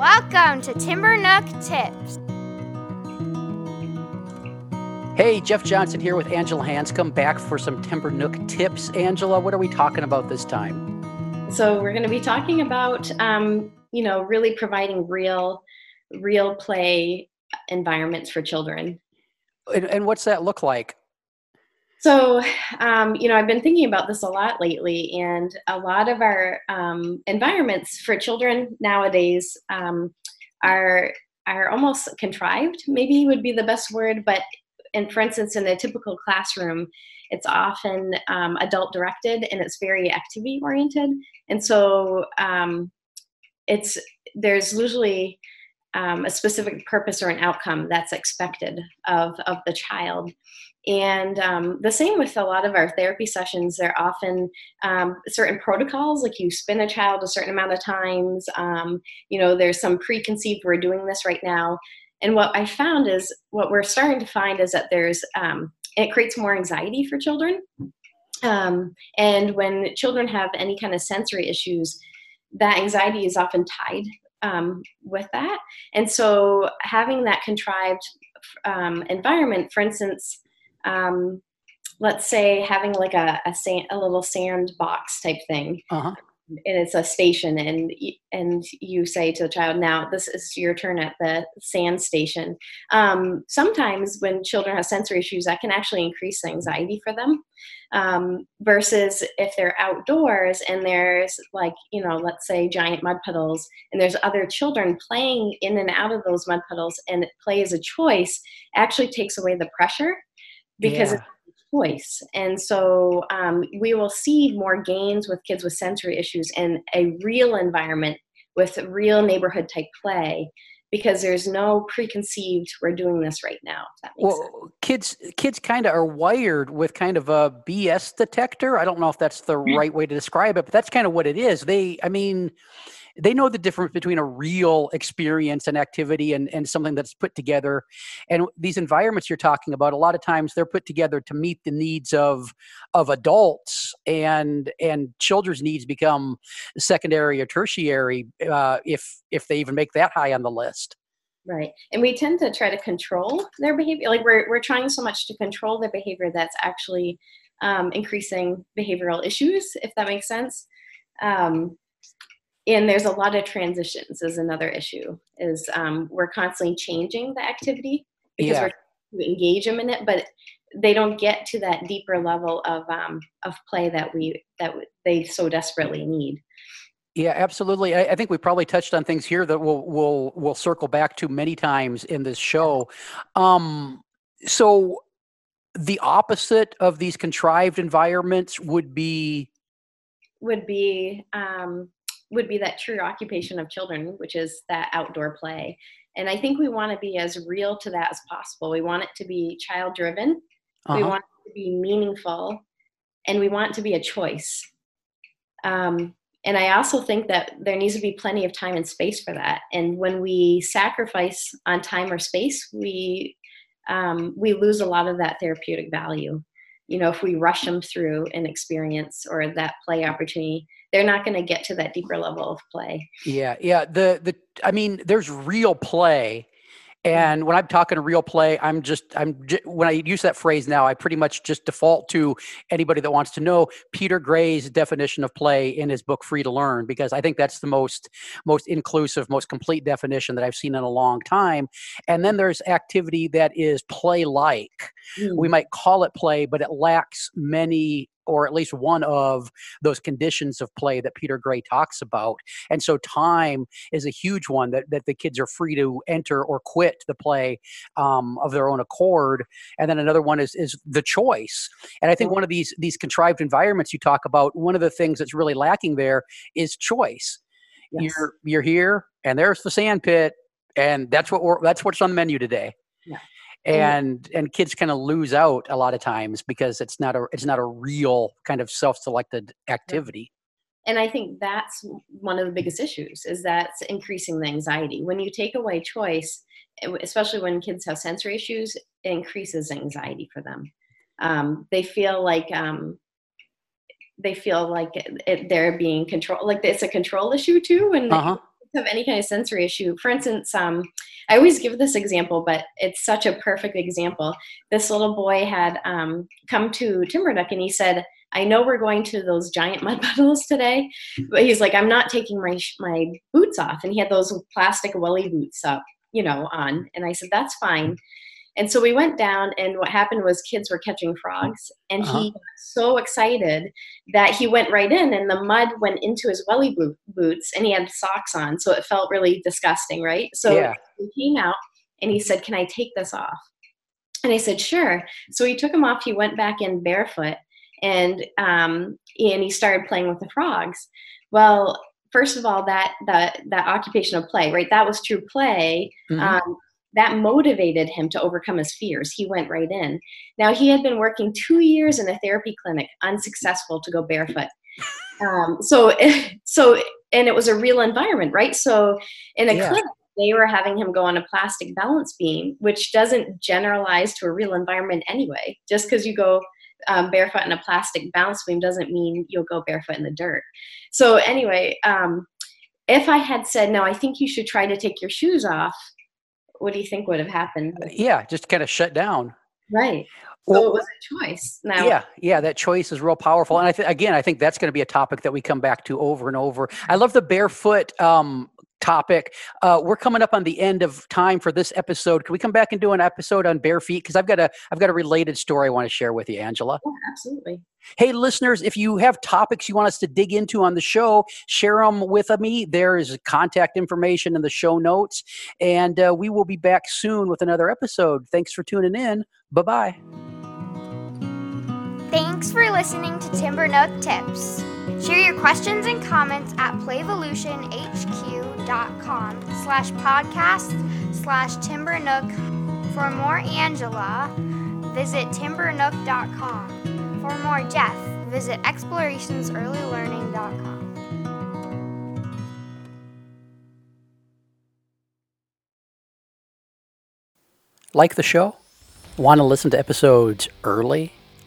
Welcome to Timber Nook Tips. Hey, Jeff Johnson here with Angela Hanscom back for some Timber Nook tips. Angela, what are we talking about this time? So we're going to be talking about, um, you know, really providing real, real play environments for children. And, and what's that look like? So, um, you know, I've been thinking about this a lot lately, and a lot of our um, environments for children nowadays um, are are almost contrived. Maybe would be the best word, but and for instance, in a typical classroom, it's often um, adult directed and it's very activity oriented, and so um, it's there's usually um, a specific purpose or an outcome that's expected of of the child and um, the same with a lot of our therapy sessions. There are often um, certain protocols, like you spin a child a certain amount of times. Um, you know, there's some preconceived, we're doing this right now. And what I found is, what we're starting to find is that there's, um, it creates more anxiety for children. Um, and when children have any kind of sensory issues, that anxiety is often tied um, with that. And so having that contrived environment, for instance, um, let's say having like a a, sand, a little sandbox type thing. Uh-huh. and it's a station and and you say to the child now this is your turn at the sand station. Um, sometimes when children have sensory issues that can actually increase anxiety for them. Um, versus if they're outdoors and there's like you know let's say giant mud puddles and there's other children playing in and out of those mud puddles and play as a choice actually takes away the pressure because yeah. it's a choice. And so um, we will see more gains with kids with sensory issues in a real environment with real neighborhood type play because there's no preconceived we're doing this right now well sense. kids kids kind of are wired with kind of a bs detector i don't know if that's the mm-hmm. right way to describe it but that's kind of what it is they i mean they know the difference between a real experience and activity and, and something that's put together. And these environments you're talking about, a lot of times they're put together to meet the needs of of adults and and children's needs become secondary or tertiary uh, if if they even make that high on the list. Right. And we tend to try to control their behavior. Like we're, we're trying so much to control their behavior that's actually um, increasing behavioral issues, if that makes sense. Um, and there's a lot of transitions is another issue is um, we're constantly changing the activity because yeah. we're engage them in it but they don't get to that deeper level of um, of play that we that they so desperately need yeah, absolutely. I, I, think we probably touched on things here that we'll we'll we'll circle back to many times in this show. Um, so, the opposite of these contrived environments would be would be um, would be that true occupation of children, which is that outdoor play. And I think we want to be as real to that as possible. We want it to be child driven, uh-huh. we want it to be meaningful, and we want it to be a choice. Um, and I also think that there needs to be plenty of time and space for that. And when we sacrifice on time or space, we um, we lose a lot of that therapeutic value. You know, if we rush them through an experience or that play opportunity, they're not going to get to that deeper level of play. Yeah, yeah. The the I mean, there's real play. And when I'm talking real play, I'm just I'm just, when I use that phrase now, I pretty much just default to anybody that wants to know Peter Gray's definition of play in his book Free to Learn because I think that's the most most inclusive, most complete definition that I've seen in a long time. And then there's activity that is play like. Mm. We might call it play, but it lacks many or at least one of those conditions of play that Peter Gray talks about. And so time is a huge one that, that the kids are free to enter or quit the play um, of their own accord. And then another one is is the choice. And I think one of these these contrived environments you talk about, one of the things that's really lacking there is choice. Yes. You're you're here and there's the sand pit and that's what we're that's what's on the menu today. Yeah and and kids kind of lose out a lot of times because it's not a it's not a real kind of self-selected activity. And i think that's one of the biggest issues is that's increasing the anxiety. When you take away choice especially when kids have sensory issues it increases anxiety for them. Um, they feel like um, they feel like it, it, they're being controlled like it's a control issue too and uh-huh. have any kind of sensory issue. For instance, um, I always give this example, but it's such a perfect example. This little boy had um, come to Timber Nook and he said, I know we're going to those giant mud puddles today, but he's like, I'm not taking my my boots off, and he had those plastic welly boots up, you know, on, and I said that's fine. And so we went down, and what happened was kids were catching frogs, and Uh-huh. he so excited that he went right in, and the mud went into his welly boots, and he had socks on, so it felt really disgusting, right? So Yeah. he came out, and he said, "Can I take this off?" And I said, "Sure." So he took him off. He went back in barefoot, and um, and he started playing with the frogs. Well, first of all, that that that occupation of play, right? That was true play. Mhm. Um, that motivated him to overcome his fears. He went right in. Now he had been working two years in a therapy clinic, unsuccessful to go barefoot. Um, so, so, and it was a real environment, right? So, in a Yeah. clinic, they were having him go on a plastic balance beam, which doesn't generalize to a real environment anyway. Just because you go um, barefoot in a plastic balance beam doesn't mean you'll go barefoot in the dirt. So, anyway, um, if I had said, no, I think you should try to take your shoes off, what do you think would have happened? Yeah, just kind of shut down. Right. So Well- it was a choice. Now, Yeah, yeah, that choice is real powerful, and I th- again, I think that's going to be a topic that we come back to over and over. I love the barefoot um, topic. Uh, we're coming up on the end of time for this episode. Can we come back and do an episode on bare feet? Because I've got a I've got a related story I want to share with you, Angela. yeah, absolutely. Hey, listeners, if you have topics you want us to dig into on the show, share them with me. There is contact information in the show notes, and uh, we will be back soon with another episode. Thanks for tuning in. Bye bye. Thanks for listening to Timber Nook Tips. Share your questions and comments at playvolutionhq.com slash podcast slash timbernook. For more Angela, visit timbernook.com. For more Jeff, visit explorationsearlylearning.com. Like the show? Want to listen to episodes early?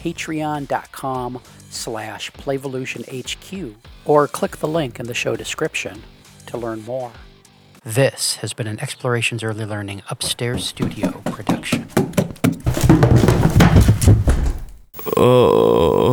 patreon.com slash playvolutionhq or click the link in the show description to learn more. This has been an Explorations Early Learning Upstairs Studio production. Oh.